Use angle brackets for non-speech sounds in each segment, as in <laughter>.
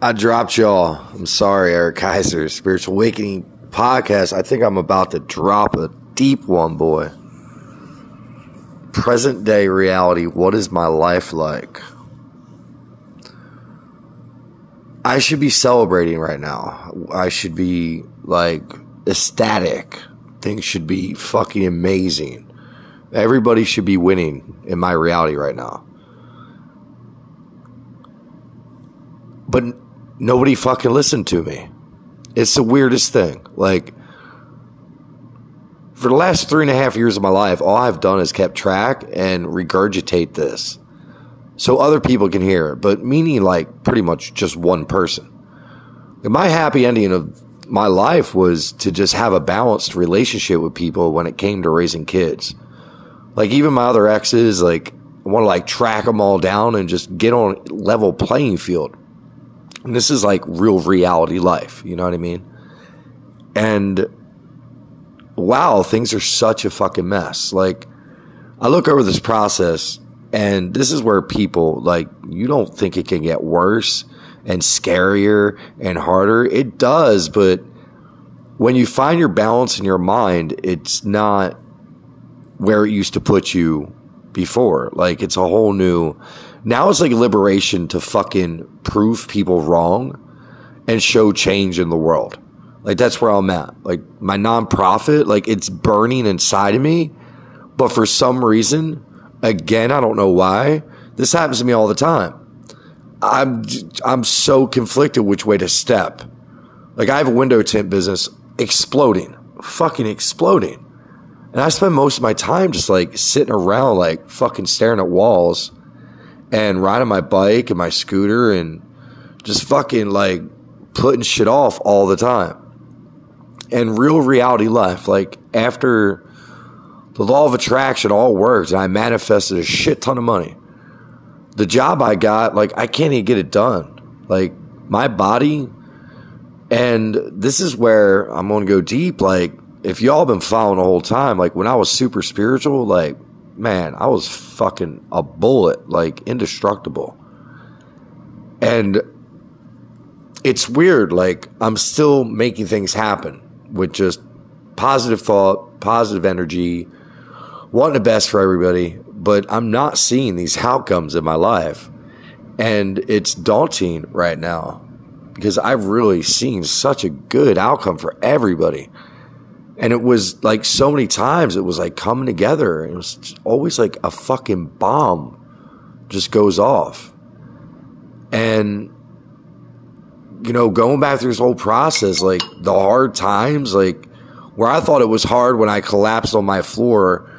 I dropped y'all. I'm sorry, Eric Kaiser, Spiritual Awakening podcast. I think I'm about to drop a deep one, boy. Present day reality. What is my life like? I should be celebrating right now. I should be like ecstatic. Things should be fucking amazing. Everybody should be winning in my reality right now. But nobody fucking listened to me. It's the weirdest thing. Like, for the last three and a half years of my life, all I've done is kept track and regurgitate this so other people can hear it, but meaning like pretty much just one person. My happy ending of my life was to just have a balanced relationship with people when it came to raising kids. Like even my other exes, like I want to like track them all down and just get on level playing field. And this is like real reality life, you know what I mean? And wow, things are such a fucking mess. Like I look over this process and this is where people like you don't think it can get worse and scarier and harder. It does, but when you find your balance in your mind, it's not where it used to put you before. Like it's a whole new now it's like liberation to fucking prove people wrong and show change in the world. Like that's where I'm at. Like my nonprofit, like it's burning inside of me, but for some reason, again, I don't know why. This happens to me all the time. I'm I'm so conflicted which way to step. Like I have a window tint business exploding, fucking exploding. And I spend most of my time just like sitting around like fucking staring at walls and riding my bike and my scooter and just fucking like putting shit off all the time. And real reality life, like after the law of attraction all worked and I manifested a shit ton of money. The job I got, like I can't even get it done. Like my body and this is where I'm to go deep like if y'all been following the whole time, like when I was super spiritual, like man, I was fucking a bullet, like indestructible. And it's weird, like I'm still making things happen with just positive thought, positive energy, wanting the best for everybody, but I'm not seeing these outcomes in my life. And it's daunting right now because I've really seen such a good outcome for everybody. And it was like so many times it was like coming together. It was always like a fucking bomb just goes off. And, you know, going back through this whole process, like the hard times, like where I thought it was hard when I collapsed on my floor,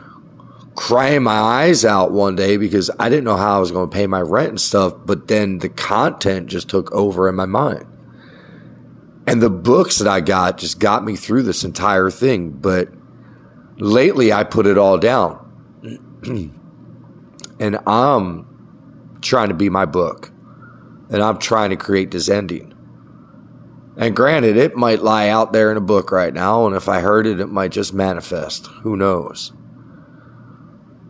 crying my eyes out one day because I didn't know how I was going to pay my rent and stuff. But then the content just took over in my mind. And the books that I got just got me through this entire thing. But lately I put it all down. <clears throat> and I'm trying to be my book. And I'm trying to create this ending. And granted, it might lie out there in a book right now. And if I heard it, it might just manifest. Who knows?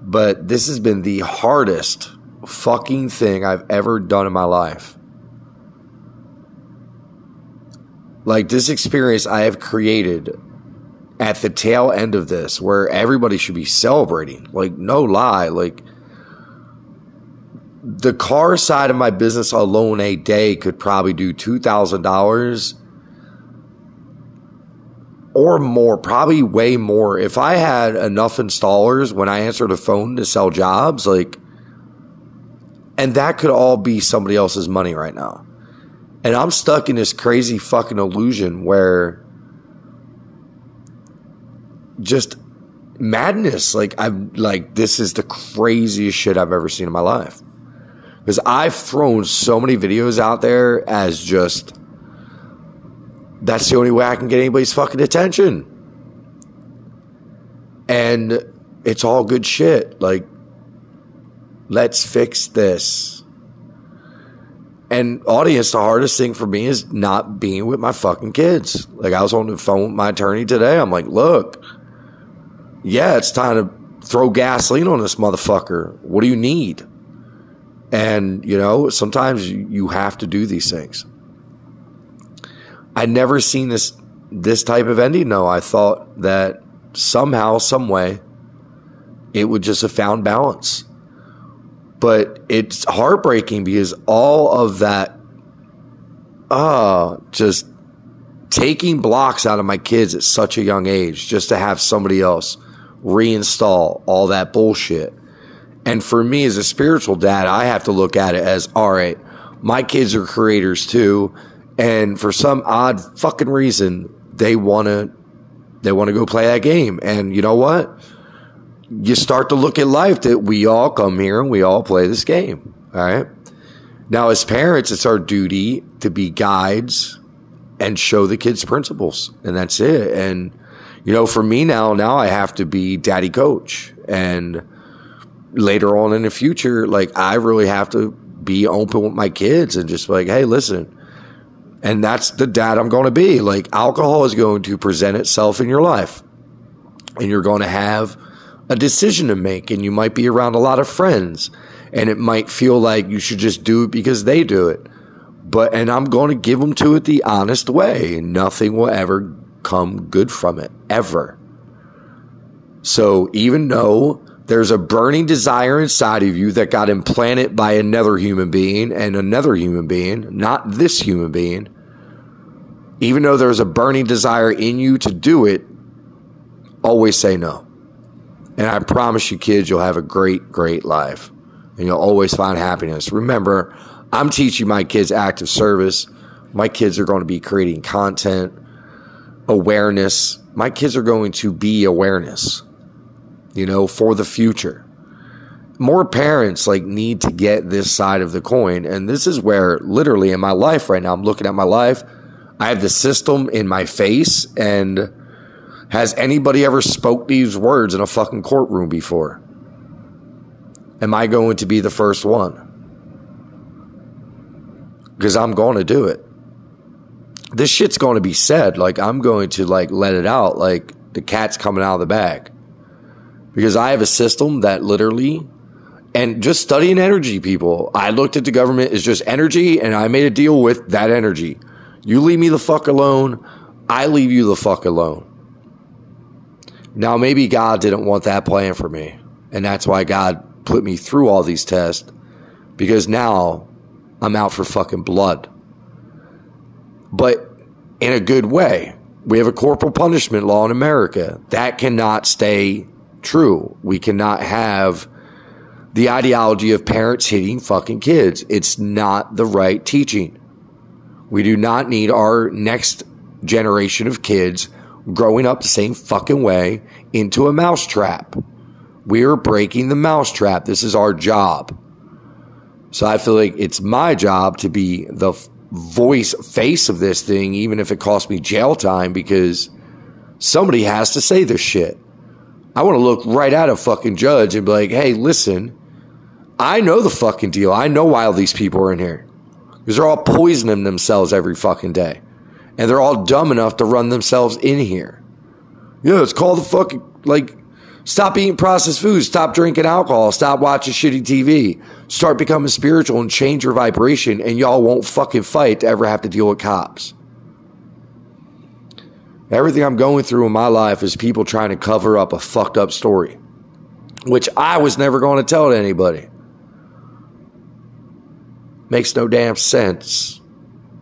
But this has been the hardest fucking thing I've ever done in my life. Like this experience I have created at the tail end of this where everybody should be celebrating. Like, no lie. Like, the car side of my business alone a day could probably do $2,000 or more, probably way more. If I had enough installers when I answered the phone to sell jobs, like, and that could all be somebody else's money right now. And I'm stuck in this crazy fucking illusion where just madness. Like I'm like, this is the craziest shit I've ever seen in my life. Because I've thrown so many videos out there as just that's the only way I can get anybody's fucking attention. And it's all good shit. Like, let's fix this and audience, the hardest thing for me is not being with my fucking kids. Like I was on the phone with my attorney today. I'm like, look, yeah, it's time to throw gasoline on this motherfucker. What do you need? And, you know, sometimes you have to do these things. I'd never seen this this type of ending. No, I thought that somehow, some way, it would just have found balance. But it's heartbreaking because all of that, uh, just taking blocks out of my kids at such a young age just to have somebody else reinstall all that bullshit. And for me as a spiritual dad, I have to look at it as all right, my kids are creators too. And for some odd fucking reason, they want to they want to go play that game. And you know what? You start to look at life that we all come here and we all play this game. All right. Now, as parents, it's our duty to be guides and show the kids principles. And that's it. And, you know, for me now, now I have to be daddy coach. And later on in the future, like I really have to be open with my kids and just like, hey, listen. And that's the dad I'm going to be. Like alcohol is going to present itself in your life. And you're going to have a decision to make and you might be around a lot of friends and it might feel like you should just do it because they do it. But and I'm going to give them to it the honest way. Nothing will ever come good from it ever. So even though there's a burning desire inside of you that got implanted by another human being and another human being, not this human being, even though there's a burning desire in you to do it, always say no. And I promise you, kids, you'll have a great, great life and you'll always find happiness. Remember, I'm teaching my kids active service. My kids are going to be creating content, awareness. My kids are going to be awareness, you know, for the future. More parents like need to get this side of the coin. And this is where literally in my life right now, I'm looking at my life. I have the system in my face and has anybody ever spoke these words in a fucking courtroom before? Am I going to be the first one? Because I'm going to do it. This shit's going to be said. Like, I'm going to, like, let it out. Like, the cat's coming out of the bag. Because I have a system that literally, and just studying energy, people, I looked at the government as just energy, and I made a deal with that energy. You leave me the fuck alone, I leave you the fuck alone. Now, maybe God didn't want that plan for me. And that's why God put me through all these tests because now I'm out for fucking blood. But in a good way. We have a corporal punishment law in America. That cannot stay true. We cannot have the ideology of parents hitting fucking kids. It's not the right teaching. We do not need our next generation of kids growing up the same fucking way into a mousetrap. We are breaking the mousetrap. This is our job. So I feel like it's my job to be the voice, face of this thing, even if it costs me jail time, because somebody has to say this shit. I want to look right at a fucking judge and be like, hey, listen, I know the fucking deal. I know why all these people are in here. Because they're all poisoning themselves every fucking day and they're all dumb enough to run themselves in here. Yeah, it's called the fucking like stop eating processed foods, stop drinking alcohol, stop watching shitty TV, start becoming spiritual and change your vibration, and y'all won't fucking fight to ever have to deal with cops. Everything I'm going through in my life is people trying to cover up a fucked up story, which I was never going to tell to anybody. Makes no damn sense.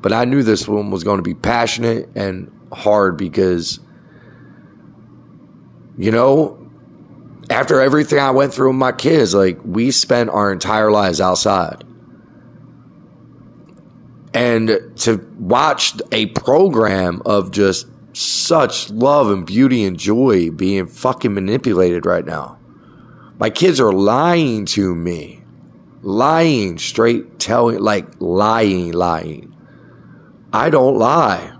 But I knew this one was going to be passionate and hard because, you know, after everything I went through with my kids, like we spent our entire lives outside. And to watch a program of just such love and beauty and joy being fucking manipulated right now. My kids are lying to me. Lying, straight telling, like lying, lying. I don't lie.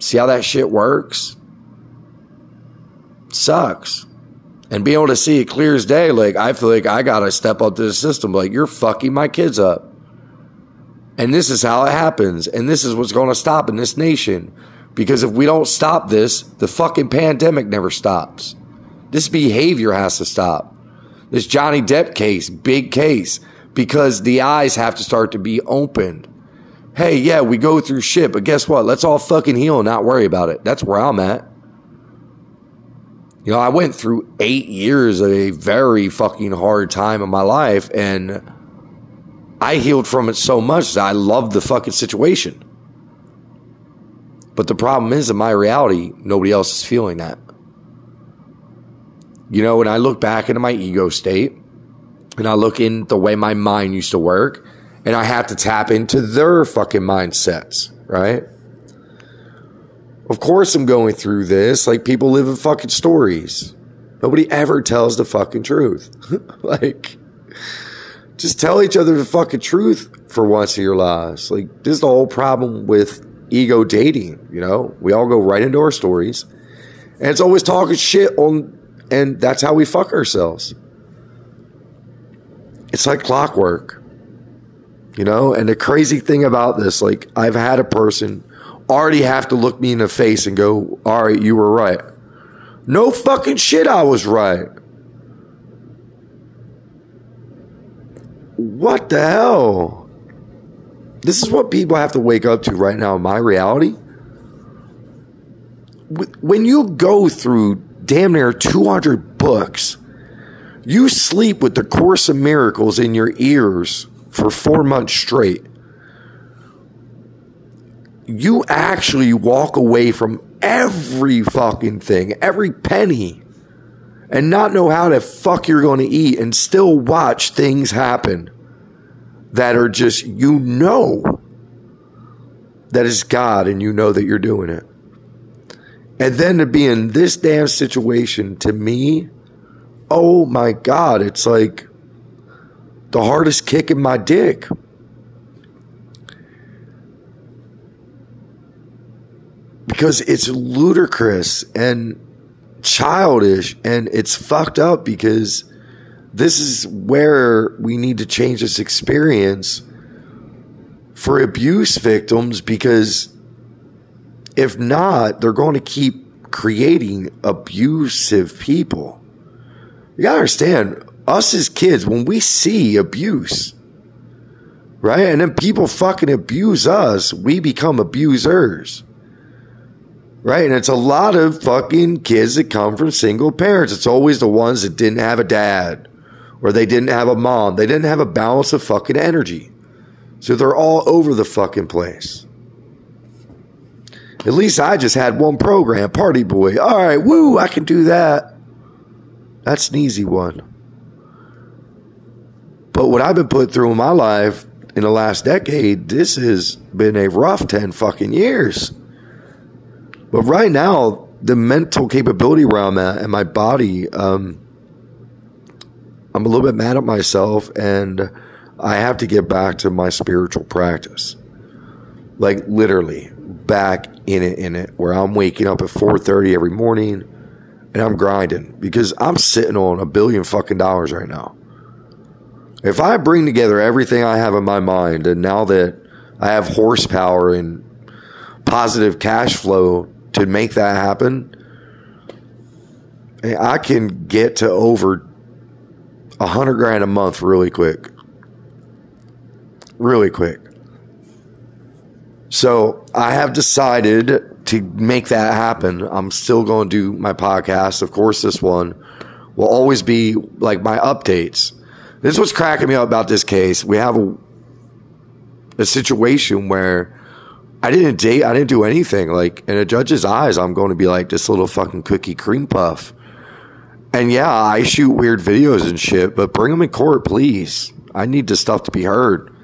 See how that shit works? Sucks. And being able to see it clear as day, like I feel like I gotta step up to the system. Like you're fucking my kids up. And this is how it happens. And this is what's gonna stop in this nation. Because if we don't stop this, the fucking pandemic never stops. This behavior has to stop. This Johnny Depp case, big case, because the eyes have to start to be opened hey, yeah, we go through shit, but guess what? Let's all fucking heal and not worry about it. That's where I'm at. You know, I went through eight years of a very fucking hard time in my life, and I healed from it so much that I loved the fucking situation. But the problem is, in my reality, nobody else is feeling that. You know, when I look back into my ego state and I look in the way my mind used to work, and I have to tap into their fucking mindsets, right? Of course, I'm going through this. Like, people live in fucking stories. Nobody ever tells the fucking truth. <laughs> like, just tell each other the fucking truth for once in your lives. Like, this is the whole problem with ego dating, you know? We all go right into our stories, and it's always talking shit on, and that's how we fuck ourselves. It's like clockwork you know, and the crazy thing about this, like I've had a person already have to look me in the face and go, all right, you were right. No fucking shit, I was right. What the hell? This is what people have to wake up to right now in my reality. When you go through damn near 200 books, you sleep with the Course of Miracles in your ears for four months straight, you actually walk away from every fucking thing, every penny, and not know how the fuck you're going to eat and still watch things happen that are just, you know, that is God and you know that you're doing it. And then to be in this damn situation, to me, oh my God, it's like, the hardest kick in my dick. Because it's ludicrous and childish and it's fucked up because this is where we need to change this experience for abuse victims because if not, they're going to keep creating abusive people. You gotta understand, us as kids, when we see abuse, right? And then people fucking abuse us, we become abusers. Right? And it's a lot of fucking kids that come from single parents. It's always the ones that didn't have a dad or they didn't have a mom. They didn't have a balance of fucking energy. So they're all over the fucking place. At least I just had one program, Party Boy. All right, woo, I can do that. That's an easy one. But what I've been put through in my life in the last decade, this has been a rough 10 fucking years. But right now, the mental capability where I'm at and my body, um, I'm a little bit mad at myself and I have to get back to my spiritual practice. Like literally back in it in it where I'm waking up at 4:30 every morning and I'm grinding because I'm sitting on a billion fucking dollars right now. If I bring together everything I have in my mind, and now that I have horsepower and positive cash flow to make that happen, eh, I can get to over a hundred grand a month really quick. Really quick. So I have decided to make that happen. I'm still going to do my podcast. Of course, this one will always be like my updates. This was cracking me up about this case. We have a, a situation where I didn't date, I didn't do anything. Like in a judge's eyes, I'm going to be like this little fucking cookie cream puff. And yeah, I shoot weird videos and shit, but bring them in court, please. I need this stuff to be heard.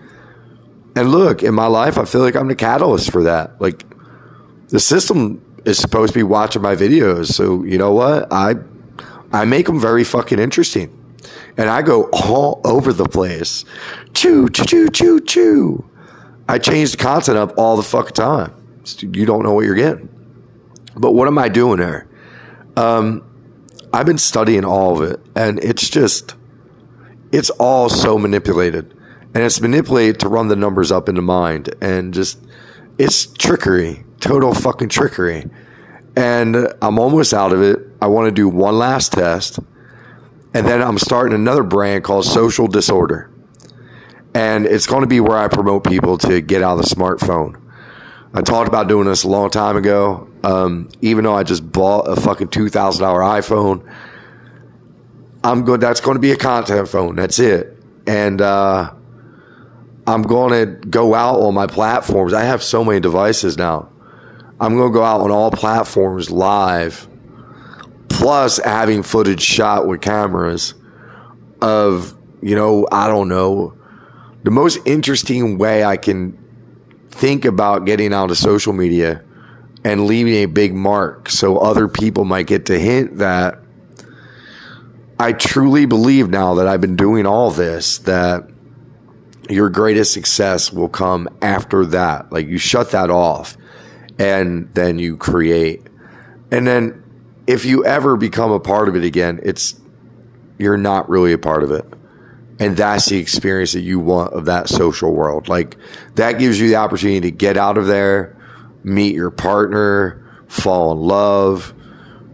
And look, in my life, I feel like I'm the catalyst for that. Like the system is supposed to be watching my videos, so you know what? I I make them very fucking interesting and I go all over the place. Choo, choo, choo, choo, choo. I change the content up all the fucking time. You don't know what you're getting. But what am I doing there? Um, I've been studying all of it, and it's just, it's all so manipulated. And it's manipulated to run the numbers up in the mind, and just, it's trickery, total fucking trickery. And I'm almost out of it. I want to do one last test and then I'm starting another brand called Social Disorder. And it's going to be where I promote people to get out of the smartphone. I talked about doing this a long time ago. Um, even though I just bought a fucking two thousand dollar iPhone, I'm going. That's going to be a content phone. That's it. And uh, I'm going to go out on my platforms. I have so many devices now. I'm going to go out on all platforms live, plus having footage shot with cameras of, you know, I don't know, the most interesting way I can think about getting out of social media and leaving a big mark so other people might get to hint that I truly believe now that I've been doing all this that your greatest success will come after that. Like you shut that off and then you create. And then if you ever become a part of it again, it's you're not really a part of it. And that's the experience that you want of that social world. Like that gives you the opportunity to get out of there, meet your partner, fall in love,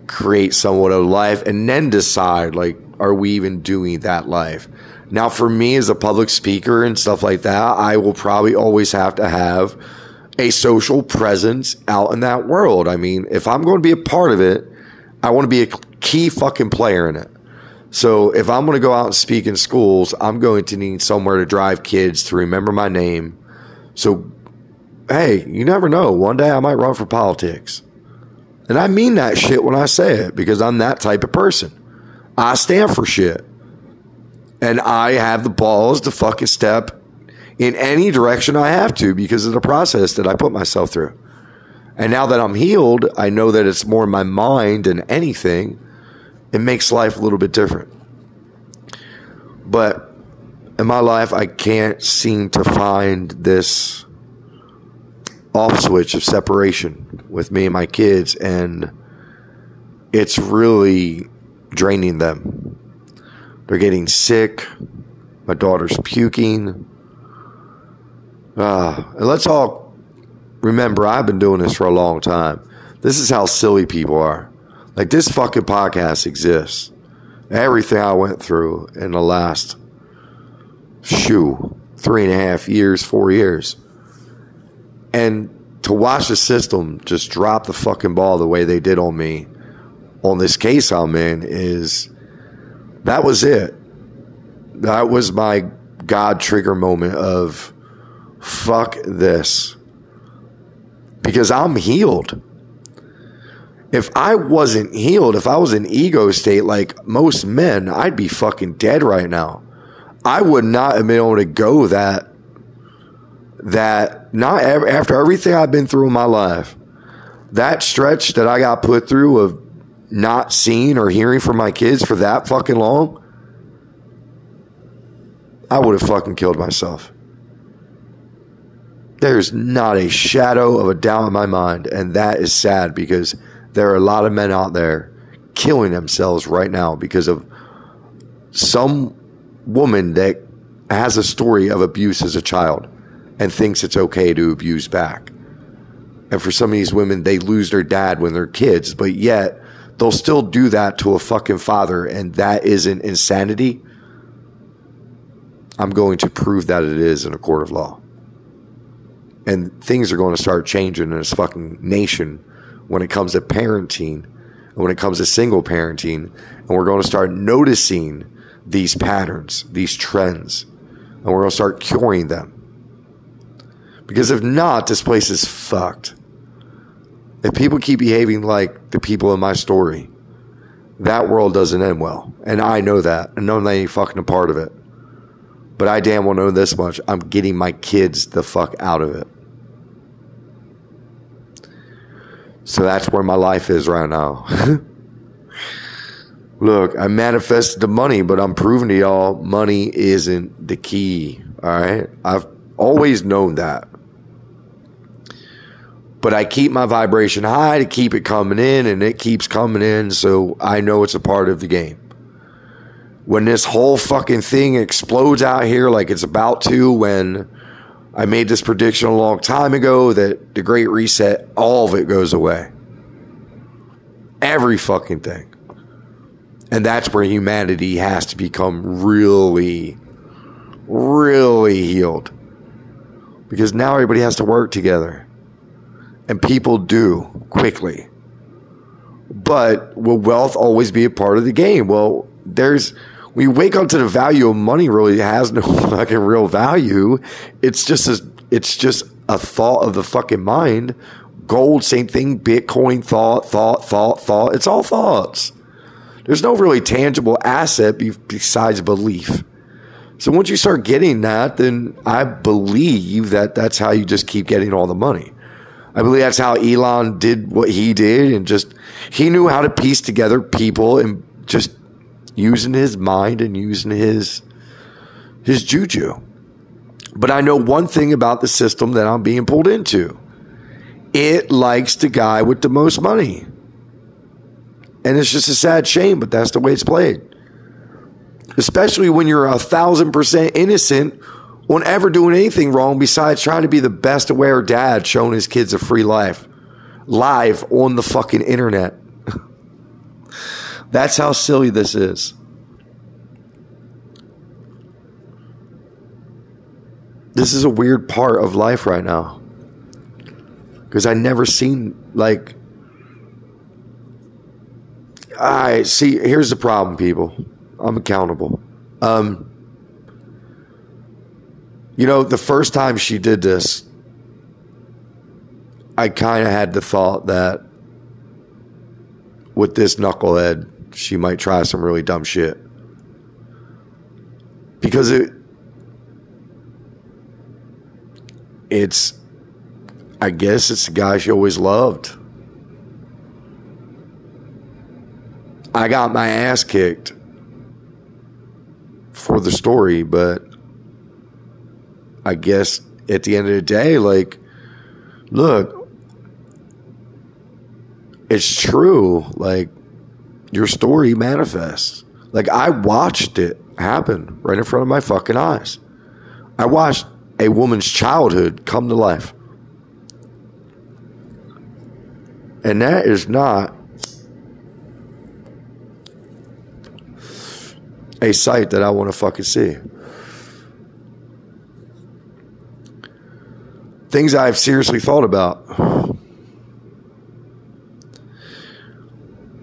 create somewhat of a life, and then decide like, are we even doing that life? Now, for me as a public speaker and stuff like that, I will probably always have to have a social presence out in that world. I mean, if I'm going to be a part of it, I want to be a key fucking player in it. So if I'm going to go out and speak in schools, I'm going to need somewhere to drive kids to remember my name. So, hey, you never know. One day I might run for politics. And I mean that shit when I say it because I'm that type of person. I stand for shit. And I have the balls to fucking step in any direction I have to because of the process that I put myself through. And now that I'm healed, I know that it's more my mind than anything it makes life a little bit different. But in my life, I can't seem to find this off switch of separation with me and my kids, and it's really draining them. They're getting sick. My daughter's puking. Uh, and let's all remember I've been doing this for a long time. This is how silly people are. Like this fucking podcast exists. Everything I went through in the last shoo three and a half years, four years, and to watch the system just drop the fucking ball the way they did on me on this case I'm in is that was it. That was my God trigger moment of fuck this. Because I'm healed if I wasn't healed, if I was in ego state like most men, I'd be fucking dead right now. I would not have been able to go that that not ever, after everything I've been through in my life, that stretch that I got put through of not seeing or hearing from my kids for that fucking long, I would have fucking killed myself. There's not a shadow of a doubt in my mind, and that is sad because there are a lot of men out there killing themselves right now because of some woman that has a story of abuse as a child and thinks it's okay to abuse back. And for some of these women, they lose their dad when they're kids, but yet they'll still do that to a fucking father, and that isn't insanity. I'm going to prove that it is in a court of law. And things are going to start changing in this fucking nation when it comes to parenting and when it comes to single parenting. And we're going to start noticing these patterns, these trends, and we're going to start curing them. Because if not, this place is fucked. If people keep behaving like the people in my story, that world doesn't end well. And I know that. And no one ain't fucking a part of it. But I damn well know this much. I'm getting my kids the fuck out of it. So that's where my life is right now. <laughs> Look, I manifested the money, but I'm proving to y'all money isn't the key. All right. I've always known that. But I keep my vibration high to keep it coming in, and it keeps coming in. So I know it's a part of the game. When this whole fucking thing explodes out here like it's about to, when I made this prediction a long time ago that the Great Reset, all of it goes away. Every fucking thing. And that's where humanity has to become really, really healed because now everybody has to work together and people do quickly. But will wealth always be a part of the game? Well, there's we wake up to the value of money really has no <laughs> fucking real value. It's just a, it's just a thought of the fucking mind. Gold, same thing. Bitcoin, thought, thought, thought, thought. It's all thoughts. There's no really tangible asset besides belief. So once you start getting that, then I believe that that's how you just keep getting all the money. I believe that's how Elon did what he did and just he knew how to piece together people and just using his mind and using his his juju. But I know one thing about the system that I'm being pulled into. It likes the guy with the most money. And it's just a sad shame, but that's the way it's played especially when you're a thousand percent innocent on ever doing anything wrong besides trying to be the best aware dad showing his kids a free life live on the fucking internet. That's how silly this is. This is a weird part of life right now. Because I never seen like I see here's the problem people. I'm accountable. Um, you know, the first time she did this, I kind of had the thought that with this knucklehead, she might try some really dumb shit. Because it, it's, I guess it's the guy she always loved. I got my ass kicked for the story, but I guess at the end of the day, like, look, it's true. Like, your story manifests. Like, I watched it happen right in front of my fucking eyes. I watched a woman's childhood come to life. And that is not a sight that I want to fucking see. Things I've seriously thought about.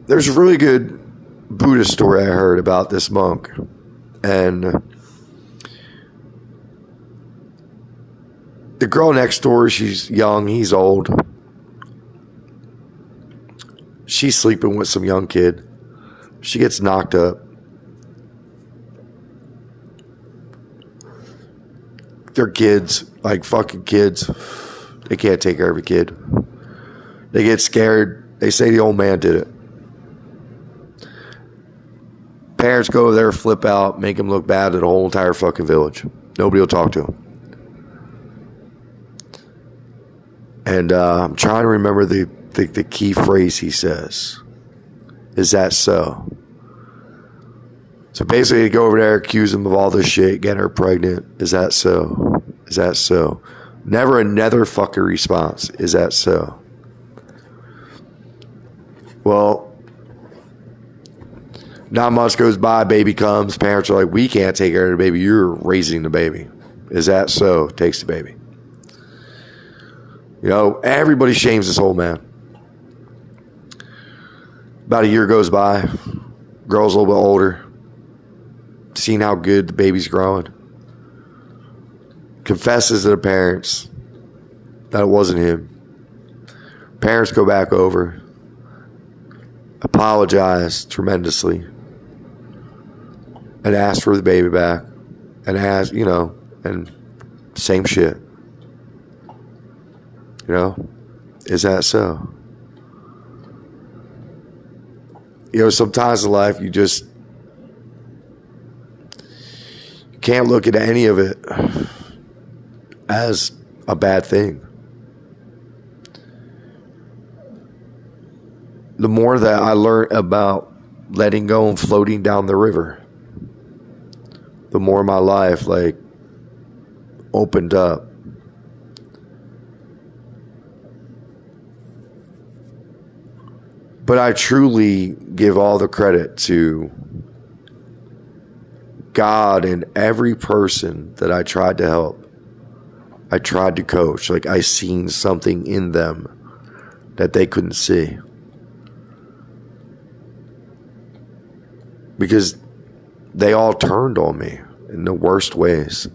There's a really good Buddhist story I heard about this monk. And the girl next door, she's young, he's old. She's sleeping with some young kid. She gets knocked up. they're kids, like fucking kids. They can't take care of a kid. They get scared. They say the old man did it. Parents go over there, flip out, make him look bad to the whole entire fucking village. Nobody will talk to him. And uh, I'm trying to remember the, the, the key phrase he says. Is that so? So basically, they go over there, accuse him of all this shit, get her pregnant. Is that so? Is that so? Never another fucking response. Is that so? Well, nine months goes by, baby comes. Parents are like, we can't take care of the baby. You're raising the baby. Is that so? Takes the baby. You know, everybody shames this old man. About a year goes by. Girl's a little bit older seeing how good the baby's growing. Confesses to the parents that it wasn't him. Parents go back over, apologize tremendously, and ask for the baby back, and ask, you know, and same shit. You know, is that so? You know, sometimes in life you just can't look at any of it as a bad thing. The more that I learn about letting go and floating down the river, the more my life like opened up. But I truly give all the credit to God and every person that I tried to help. I tried to coach. Like I seen something in them that they couldn't see. Because they all turned on me in the worst ways.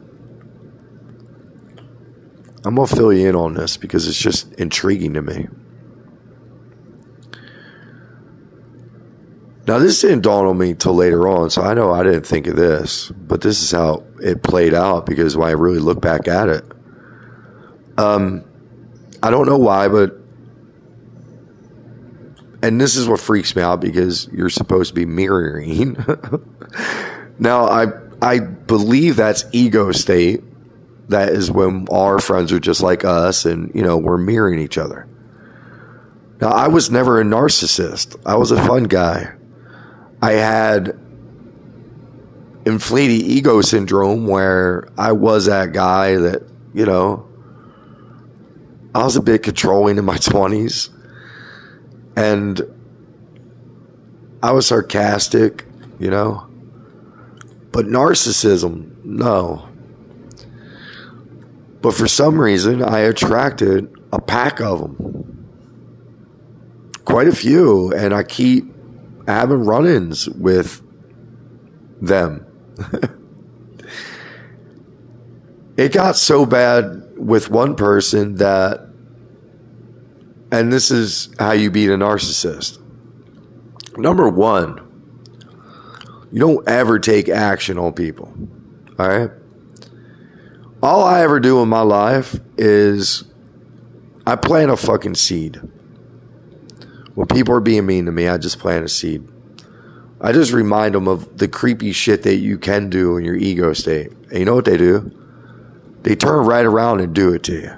I'm going to fill you in on this because it's just intriguing to me. Now, this didn't dawn on me till later on, so I know I didn't think of this, but this is how it played out because when I really look back at it, um, I don't know why, but and this is what freaks me out because you're supposed to be mirroring. <laughs> now, I I believe that's ego state. That is when our friends are just like us, and you know we're mirroring each other. Now, I was never a narcissist. I was a fun guy. I had inflated ego syndrome where I was that guy that, you know, I was a bit controlling in my <laughs> 20s. And I was sarcastic, you know. But narcissism, no. But for some reason, I attracted a pack of them. Quite a few. And I keep having run ins with them. <laughs> it got so bad with one person that, and this is how you beat a narcissist. Number one, you don't ever take action on people. All right? All I ever do in my life is I plant a fucking seed. When people are being mean to me, I just plant a seed. I just remind them of the creepy shit that you can do in your ego state. And you know what they do? They turn right around and do it to you.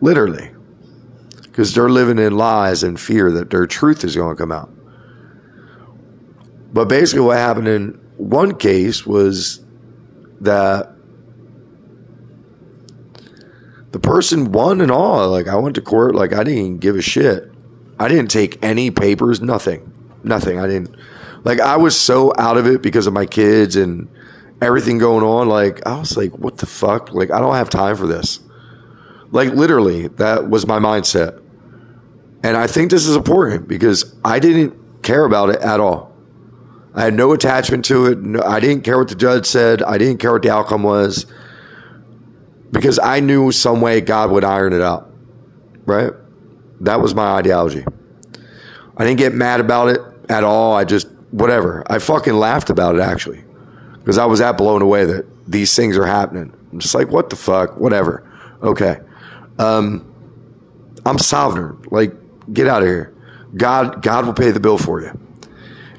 Literally. Because they're living in lies and fear that their truth is going to come out. But basically, what happened in one case was that the person won and all. Like I went to court, like I didn't give a shit. I didn't take any papers, nothing, nothing. I didn't like. I was so out of it because of my kids and everything going on. Like I was like, what the fuck? Like I don't have time for this. Like literally, that was my mindset. And I think this is important because I didn't care about it at all. I had no attachment to it. No, I didn't care what the judge said. I didn't care what the outcome was because I knew some way God would iron it out. Right? That was my ideology. I didn't get mad about it at all. I just, whatever. I fucking laughed about it actually because I was that blown away that these things are happening. I'm just like, what the fuck? Whatever. Okay. Um, I'm sovereign. Like, get out of here. God, God will pay the bill for you.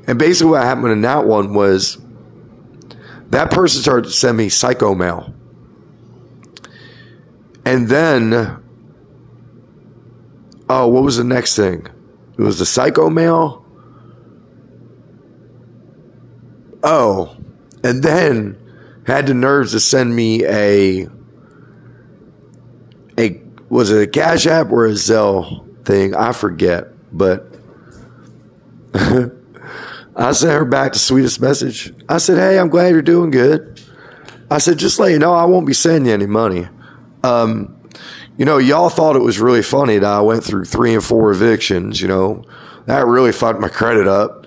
And basically, what happened in that one was that person started to send me psycho mail. And then, oh, what was the next thing? It was the psycho mail. Oh, and then had the nerves to send me a a was it a Cash App or a Zelle thing? I forget, but <laughs> I sent her back the sweetest message. I said, "Hey, I'm glad you're doing good." I said, "Just let you know, I won't be sending you any money." Um, you know, y'all thought it was really funny that I went through three and four evictions. You know, that really fucked my credit up.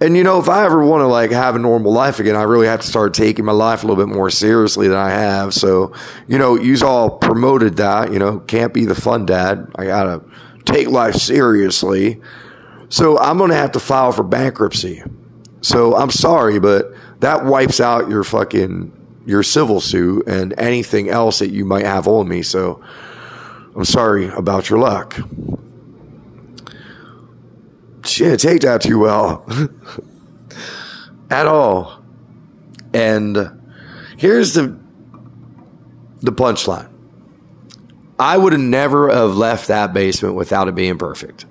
And you know, if I ever want to like have a normal life again, I really have to start taking my life a little bit more seriously than I have. So, you know, you all promoted that. You know, can't be the fun dad. I gotta take life seriously. So I'm gonna have to file for bankruptcy. So I'm sorry, but that wipes out your fucking your civil suit and anything else that you might have on me. So I'm sorry about your luck. She didn't take that too well <laughs> at all. And here's the the punchline. I would have never have left that basement without it being perfect.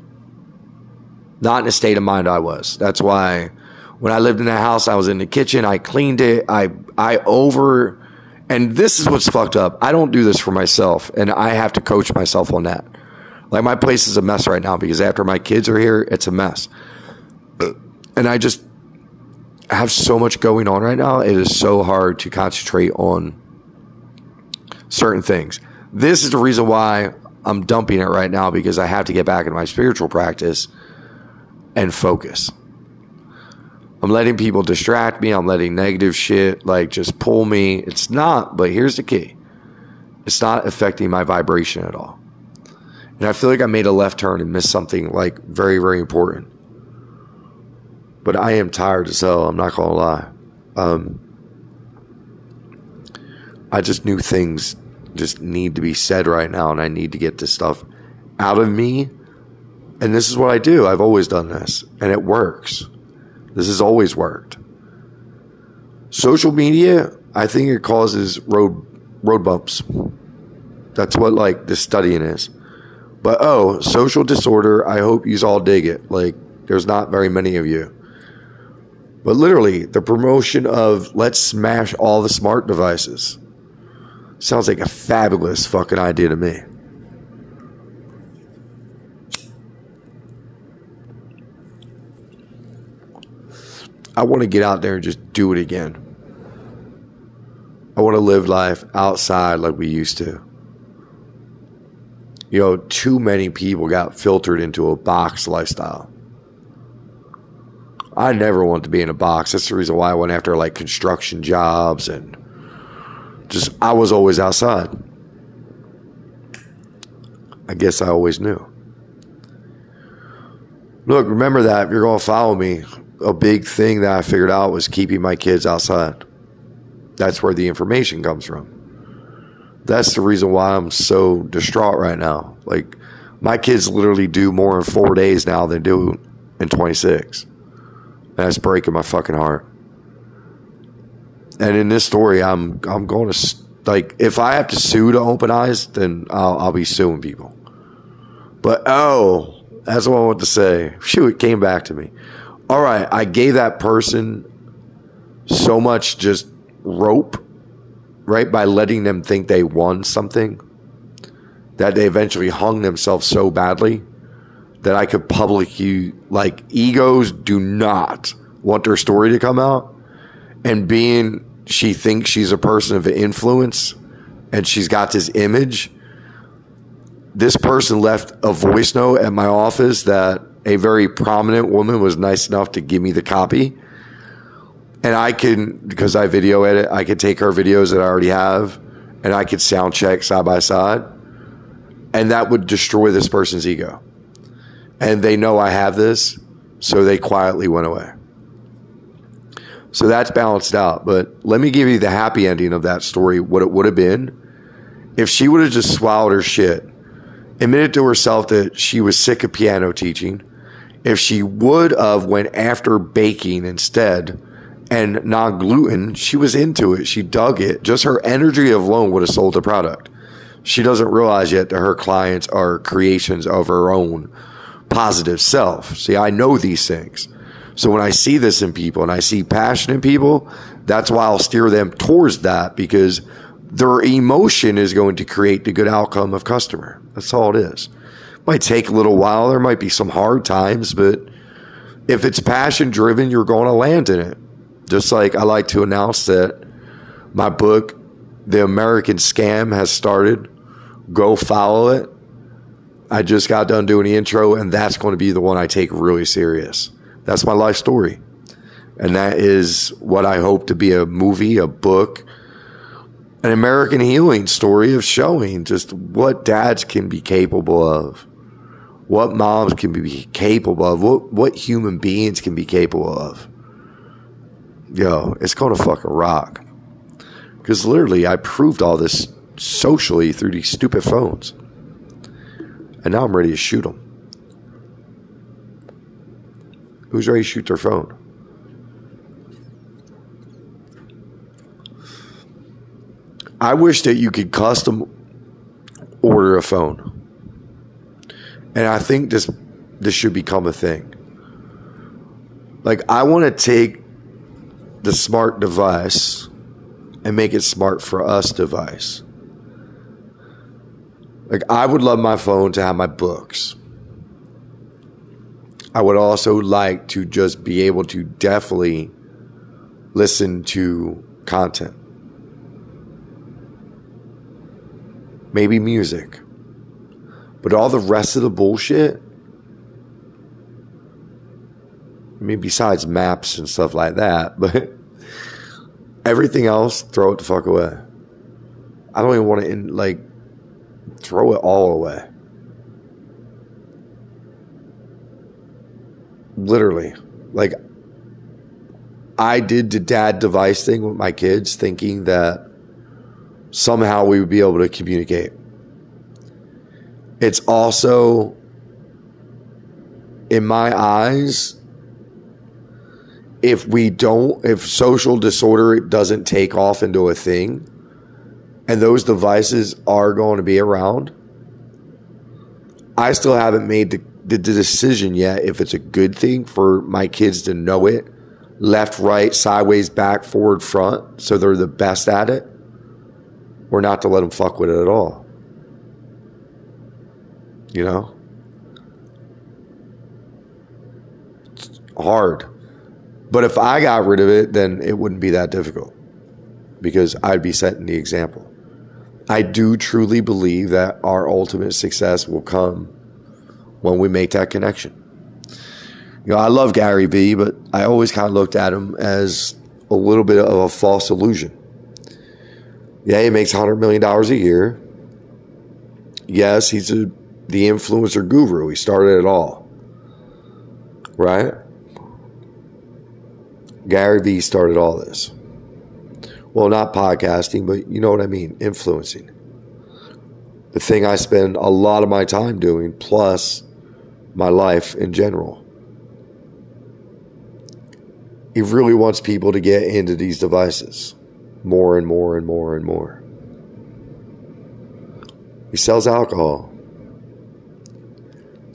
Not in the state of mind I was. That's why when I lived in that house, I was in the kitchen. I cleaned it. I I over, and this is what's fucked up. I don't do this for myself, and I have to coach myself on that. Like my place is a mess right now because after my kids are here, it's a mess. And I just have so much going on right now. It is so hard to concentrate on certain things. This is the reason why I'm dumping it right now because I have to get back into my spiritual practice and focus. I'm letting people distract me. I'm letting negative shit like just pull me. It's not, but here's the key it's not affecting my vibration at all. And I feel like I made a left turn and missed something like very, very important. But I am tired as hell. I'm not going to lie. Um, I just knew things just need to be said right now, and I need to get this stuff out of me. And this is what I do. I've always done this, and it works. This has always worked. Social media, I think it causes road road bumps. That's what like the studying is. But oh, social disorder, I hope you all dig it. Like there's not very many of you. But literally, the promotion of let's smash all the smart devices sounds like a fabulous fucking idea to me. I want to get out there and just do it again. I want to live life outside like we used to. You know, too many people got filtered into a box lifestyle. I never want to be in a box. That's the reason why I went after like construction jobs and just, I was always outside. I guess I always knew. Look, remember that if you're going to follow me, a big thing that I figured out was keeping my kids outside. That's where the information comes from. That's the reason why I'm so distraught right now. Like, my kids literally do more in four days now than do in 26. And that's breaking my fucking heart. And in this story, I'm I'm going to like if I have to sue to open eyes, then I'll, I'll be suing people. But oh, that's what I want to say. Phew, it came back to me. All right, I gave that person so much just rope, right, by letting them think they won something, that they eventually hung themselves so badly that I could publicly, like, egos do not want their story to come out. And being she thinks she's a person of influence and she's got this image. This person left a voice note at my office that a very prominent woman was nice enough to give me the copy and I can because I video edit, I could take her videos that I already have, and I could sound check side by side, and that would destroy this person's ego. And they know I have this, so they quietly went away. So that's balanced out. But let me give you the happy ending of that story. What it would have been if she would have just swallowed her shit, admitted to herself that she was sick of piano teaching. If she would have went after baking instead and non gluten, she was into it. She dug it. Just her energy alone would have sold the product. She doesn't realize yet that her clients are creations of her own positive self. See, I know these things. So when I see this in people and I see passion in people, that's why I'll steer them towards that because their emotion is going to create the good outcome of customer. That's all it is. Might take a little while. There might be some hard times, but if it's passion driven, you're going to land in it. Just like I like to announce that my book, The American Scam, has started. Go follow it. I just got done doing the intro, and that's going to be the one I take really serious. That's my life story. And that is what I hope to be a movie, a book, an American healing story of showing just what dads can be capable of, what moms can be capable of, what, what human beings can be capable of yo, it's going to fucking rock. Because literally, I proved all this socially through these stupid phones. And now I'm ready to shoot them. Who's ready to shoot their phone? I wish that you could custom order a phone. And I think this this should become a thing. Like I want to take the smart device and make it smart for us device. Like I would love my phone to have my books. I would also like to just be able to definitely listen to content. Maybe music. But all the rest of the bullshit, I mean, besides maps and stuff like that, <laughs> but everything else, throw it the fuck away. I don't even want to, like, throw it all away. Literally. Like, I did the dad device thing with my kids, thinking that somehow we would be able to communicate. It's also, in my eyes, if we don't, if social disorder doesn't take off into a thing, and those devices are going to be around, I still haven't made the, the, decision yet if it's a good thing for my kids to know it left, right, sideways, back, forward, front, so they're the best at it, or not to let them fuck with it at all. You know? It's hard. But if I got rid of it, then it wouldn't be that difficult because I'd be setting the example. I do truly believe that our ultimate success will come when we make that connection. You know, I love Gary Vee, but I always kind of looked at him as a little bit of a false illusion. Yeah, he makes $100 million a year. Yes, he's a, the influencer guru. He started it all. Right? Gary Vee started all this. Well, not podcasting, but you know what I mean, influencing. The thing I spend a lot of my time doing, plus my life in general. He really wants people to get into these devices more and more and more and more. He sells alcohol.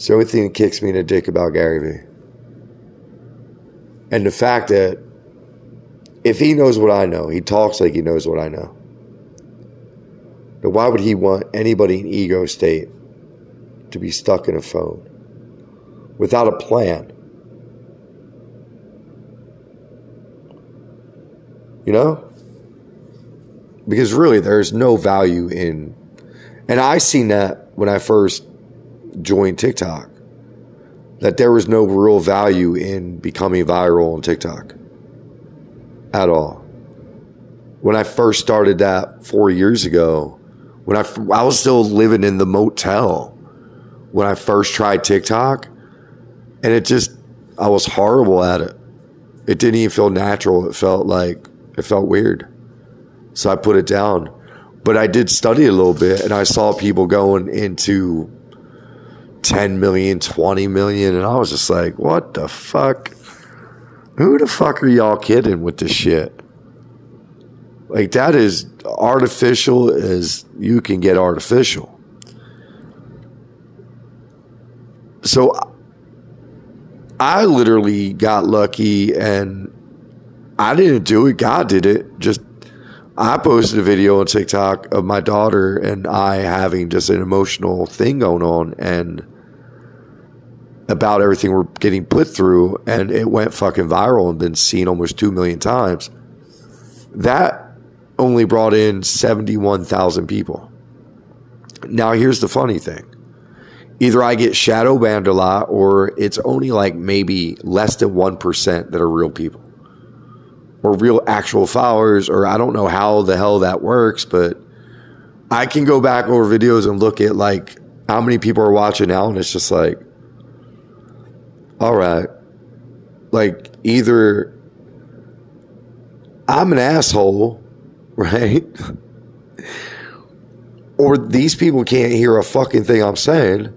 It's the only thing that kicks me in the dick about Gary Vee. And the fact that if he knows what I know, he talks like he knows what I know. But why would he want anybody in ego state to be stuck in a phone without a plan? You know? Because really, there's no value in. And I seen that when I first joined TikTok, that there was no real value in becoming viral on TikTok at all. When I first started that four years ago, when I, I was still living in the motel when I first tried TikTok, and it just, I was horrible at it. It didn't even feel natural. It felt like, it felt weird. So I put it down. But I did study a little bit, and I saw people going into 10 million, 20 million, and I was just like, what the fuck? Who the fuck are y'all kidding with this shit? Like that is artificial as you can get artificial. So I literally got lucky and I didn't do it. God did it. Just I posted a video on TikTok of my daughter and I having just an emotional thing going on and about everything we're getting put through, and it went fucking viral and been seen almost 2 million times. That only brought in 71,000 people. Now, here's the funny thing either I get shadow banned a lot, or it's only like maybe less than 1% that are real people or real actual followers, or I don't know how the hell that works, but I can go back over videos and look at like how many people are watching now, and it's just like, all right, like either I'm an asshole, <laughs> right? or these people can't hear a fucking thing I'm saying.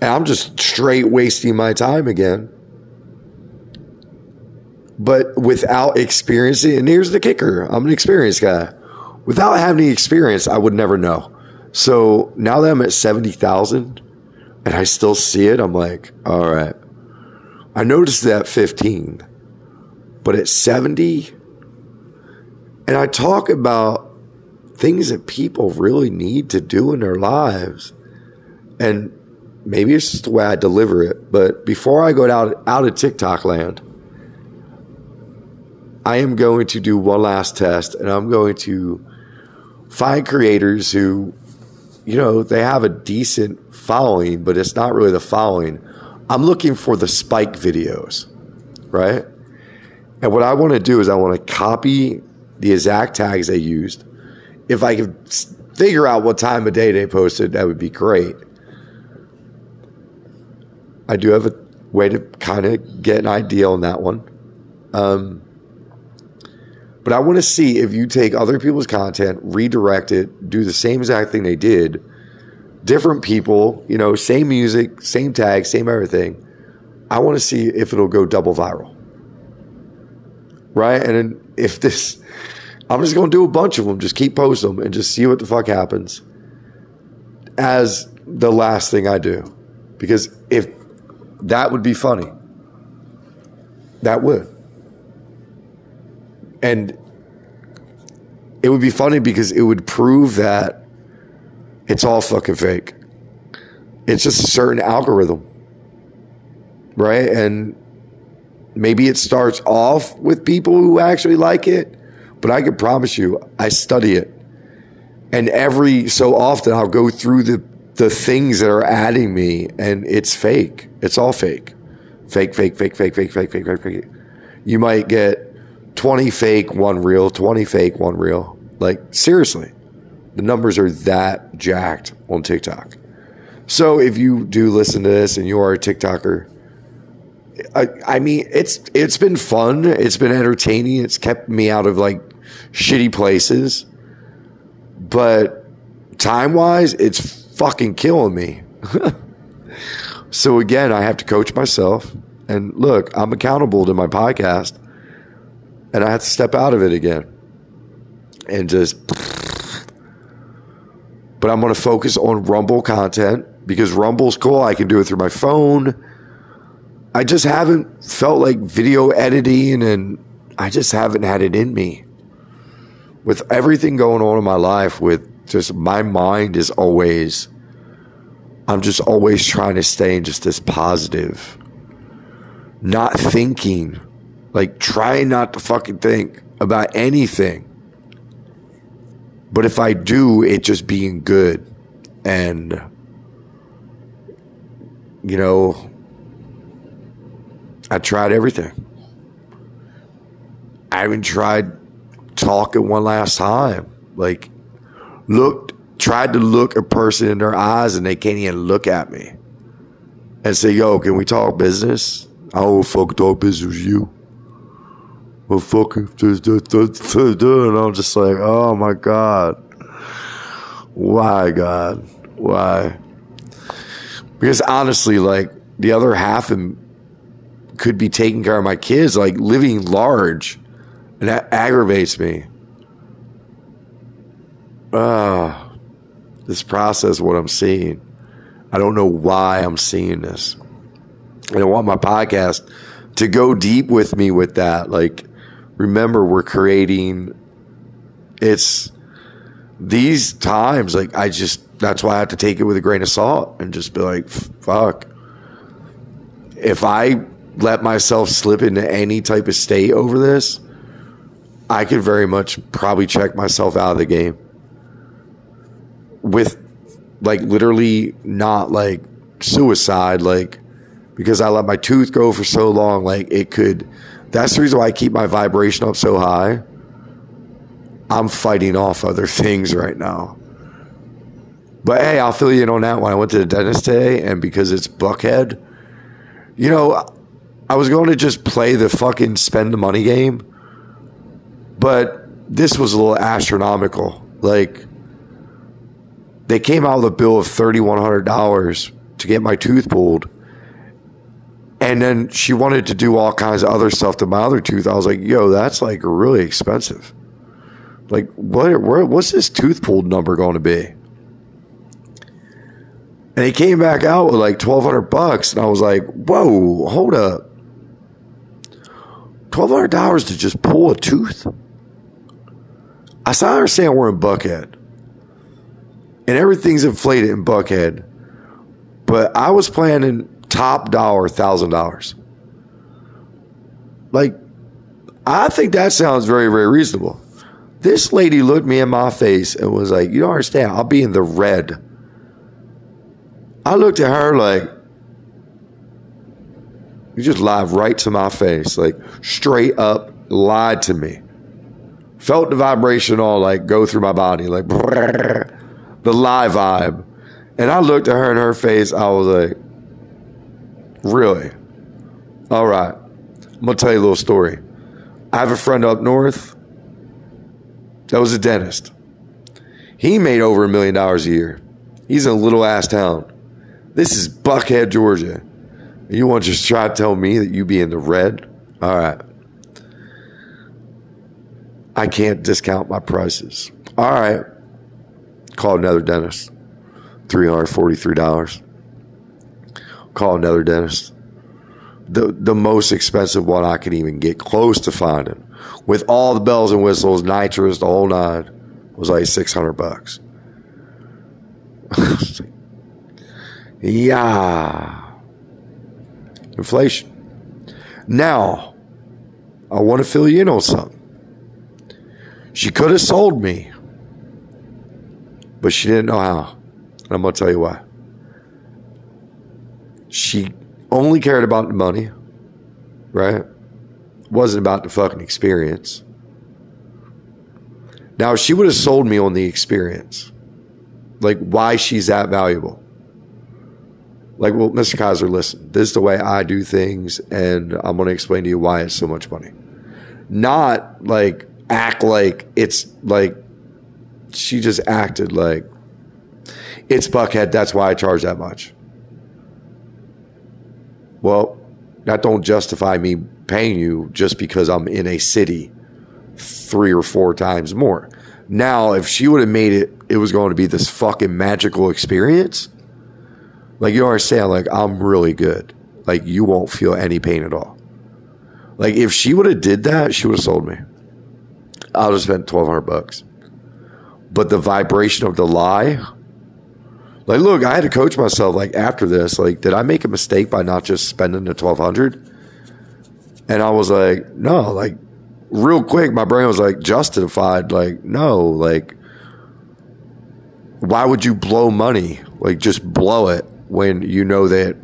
And I'm just straight wasting my time again. But without experiencing, and here's the kicker I'm an experienced guy. Without having experience, I would never know. So now that I'm at 70,000, and I still see it, I'm like, all right. I noticed that 15, but at 70, and I talk about things that people really need to do in their lives. And maybe it's just the way I deliver it, but before I go out, out of TikTok land, I am going to do one last test and I'm going to find creators who, you know, they have a decent following, but it's not really the following. I'm looking for the spike videos, right? And what I want to do is I want to copy the exact tags they used. If I could figure out what time of day they posted, that would be great. I do have a way to kind of get an idea on that one. Um, but I want to see if you take other people's content, redirect it, do the same exact thing they did, different people, you know, same music, same tag, same everything. I want to see if it'll go double viral. Right? And if this, I'm just going to do a bunch of them, just keep posting them and just see what the fuck happens as the last thing I do. Because if that would be funny, that would. And it would be funny because it would prove that it's all fucking fake. It's just a certain algorithm. Right? And maybe it starts off with people who actually like it, but I can promise you, I study it. And every so often I'll go through the the things that are adding me and it's fake. It's all fake. Fake, fake, fake, fake, fake, fake, fake, fake, fake. You might get 20 fake, one real, 20 fake, one real. Like, seriously, the numbers are that jacked on TikTok. So if you do listen to this and you are a TikToker, I, I mean, it's it's been fun. It's been entertaining. It's kept me out of like shitty places. But time wise, it's fucking killing me. <laughs> so again, I have to coach myself. And look, I'm accountable to my podcast and I have to step out of it again and just. But I'm going to focus on Rumble content because Rumble's cool. I can do it through my phone. I just haven't felt like video editing and I just haven't had it in me. With everything going on in my life, with just my mind is always, I'm just always trying to stay in just this positive, not thinking like, try not to fucking think about anything. But if I do, it just being good. And, you know, I tried everything. I even tried talking one last time. Like, looked, tried to look a person in their eyes and they can't even look at me and say, yo, can we talk business? I don't fuck talk business with you well, fucking, and I'm just like, oh my God. Why, God? Why? Because honestly, like, the other half of could be taking care of my kids, like living large, and that aggravates me. Ah, this process, what I'm seeing. I don't know why I'm seeing this. And I want my podcast to go deep with me with that. Like, remember we're creating. It's these times like i just that's why i have to take it with a grain of salt and just be like fuck. If i let myself slip into any type of state over this i could very much probably check myself out of the game. With like literally not like suicide like because i let my tooth go for so long like it could that's the reason why I keep my vibration up so high. I'm fighting off other things right now. But hey, I'll fill you in on that one. I went to the dentist today, and because it's Buckhead, you know, I was going to just play the fucking spend the money game, but this was a little astronomical. Like, they came out with a bill of $3,100 to get my tooth pulled and then she wanted to do all kinds of other stuff to my other tooth. I was like, yo, that's like really expensive. Like, what, where, what's this tooth pulled number going to be? And he came back out with like 1200 bucks. And I was like, whoa, hold up. $1,200 to just pull a tooth? I I understand we're in Buckhead. And everything's inflated in Buckhead. But I was planning top dollar thousand dollars. Like, I think that sounds very, very reasonable. This lady looked me in my face and was like, You don't understand. I'll be in the red. I looked at her like, You just lied right to my face. Like, straight up lied to me. Felt the vibration all like go through my body, like <laughs> the lie vibe. And I looked at her in her face. I was like, Really? All right. I'm going to tell you a little story. I have a friend up north that was a dentist. He made over a million dollars a year. He's in a little ass town. This is Buckhead, Georgia. You want to just try to tell me that you be in the red? All right. I can't discount my prices. All right. Call another dentist. $343. Call another dentist. The, the most expensive one I could even get close to finding with all the bells and whistles, nitrous, the whole nine, was like 600 bucks. <laughs> yeah. Inflation. Now, I want to fill you in on something. She could have sold me, but she didn't know how. And I'm going to tell you why. She only cared about the money, right? wasn't about the fucking experience. Now, she would have sold me on the experience, like why she's that valuable. Like, well, Mr. Kaiser, listen, this is the way I do things, and I'm going to explain to you why it's so much money. Not like act like it's like she just acted like it's Buckhead. That's why I charge that much. Well, that don't justify me paying you just because I'm in a city three or four times more. Now, if she would have made it, it was going to be this fucking magical experience. Like you understand, like I'm really good. Like you won't feel any pain at all. Like if she would have did that, she would have sold me. I would have spent twelve hundred bucks. But the vibration of the lie, like look, I had to coach myself. Like after this, like did I make a mistake by not just spending the twelve hundred? And I was like, no, like real quick, my brain was like justified. Like, no, like, why would you blow money? Like, just blow it when you know that.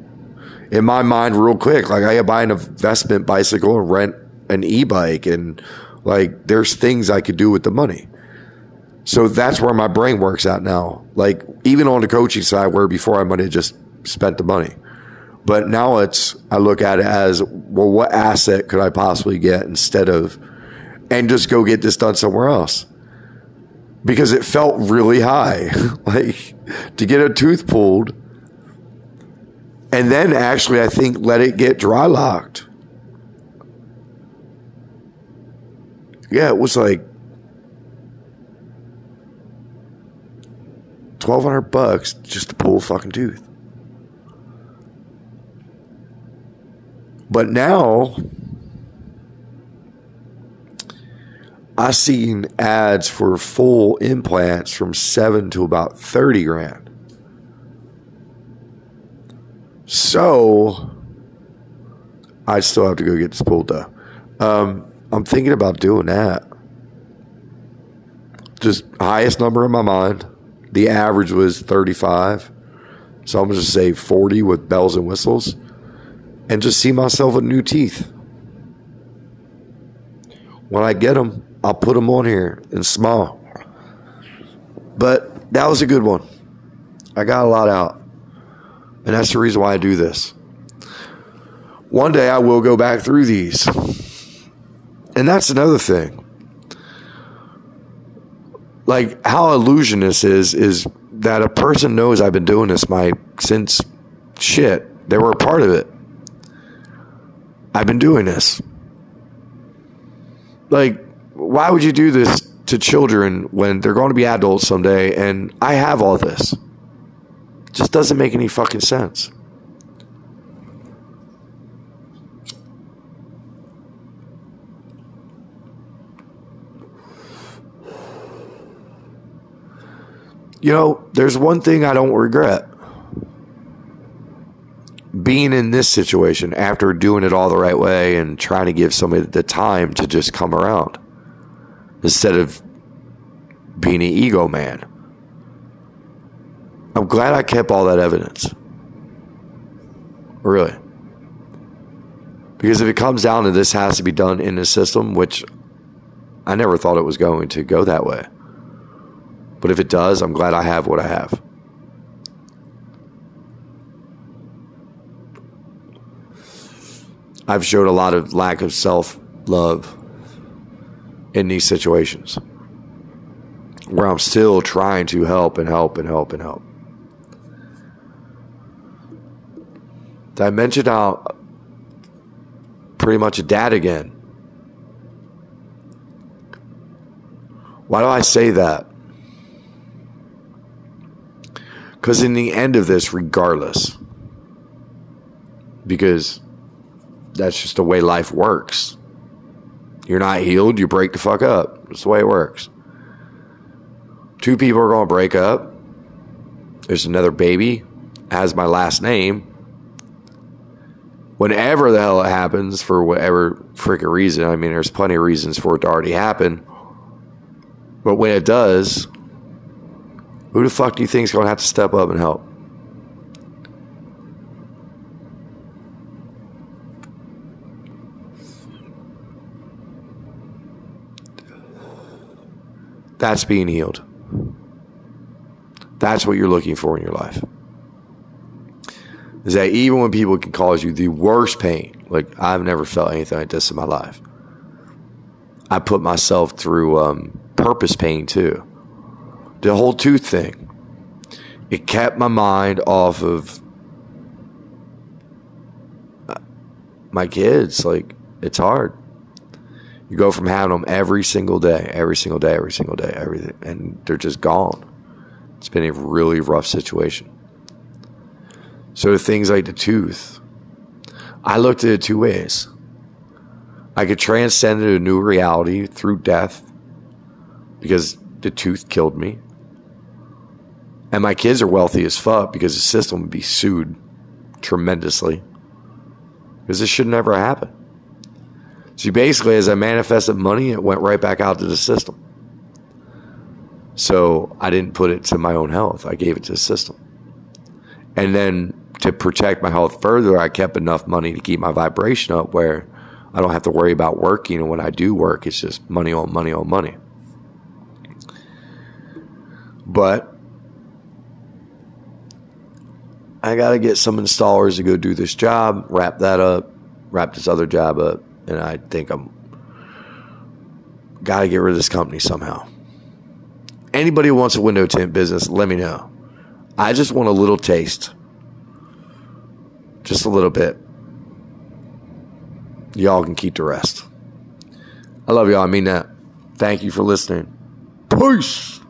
In my mind, real quick, like I could buy an investment bicycle and rent an e-bike, and like there's things I could do with the money. So that's where my brain works at now. Like even on the coaching side, where before I might have just spent the money. But now it's, I look at it as, well, what asset could I possibly get instead of, and just go get this done somewhere else? Because it felt really high. <laughs> like to get a tooth pulled and then actually, I think, let it get dry locked. Yeah, it was like 1200 bucks just to pull a fucking tooth. But now I seen ads for full implants from seven to about 30 grand. So I still have to go get this pulled though. Um, I'm thinking about doing that. Just highest number in my mind. The average was 35. So I'm going to say 40 with bells and whistles and just see myself with new teeth. When I get them, I'll put them on here and smile. But that was a good one. I got a lot out. And that's the reason why I do this. One day I will go back through these. And that's another thing. Like how illusionist is is that a person knows I've been doing this my since shit. They were a part of it. I've been doing this. Like, why would you do this to children when they're going to be adults someday and I have all this? Just doesn't make any fucking sense. You know, there's one thing I don't regret. being in this situation after doing it all the right way and trying to give somebody the time to just come around instead of being an ego man. I'm glad I kept all that evidence. Really. Because if it comes down to this has to be done in a system, which I never thought it was going to go that way. But if it does, I'm glad I have what I have. I've showed a lot of lack of self love in these situations where I'm still trying to help and help and help and help. Did I mention how pretty much a dad again? Why do I say that? Because in the end of this, regardless, because that's just the way life works. You're not healed, you break the fuck up. That's the way it works. Two people are going to break up. There's another baby, has my last name. Whenever the hell it happens, for whatever freaking reason, I mean, there's plenty of reasons for it to already happen. But when it does, who the fuck do you think is going to have to step up and help? That's being healed. That's what you're looking for in your life. Is that even when people can cause you the worst pain, like I've never felt anything like this in my life. I put myself through um, purpose pain too. The whole tooth thing. It kept my mind off of uh, my kids. Like, it's hard. You go from having them every single day, every single day, every single day, everything, and they're just gone. It's been a really rough situation. So things like the tooth, I looked at it two ways. I could transcend into a new reality through death because the tooth killed me. And my kids are wealthy as fuck because the system would be sued tremendously. Because this should never happen. So basically, as I manifested money, it went right back out to the system. So I didn't put it to my own health. I gave it to the system. And then to protect my health further, I kept enough money to keep my vibration up where I don't have to worry about working. And when I do work, it's just money on money on money. But I got to get some installers to go do this job, wrap that up, wrap this other job up and I think I'm got to get rid of this company somehow. Anybody who wants a window tint business, let me know. I just want a little taste, just a little bit. Y'all can keep the rest. I love y'all. I mean that. Thank you for listening. Peace.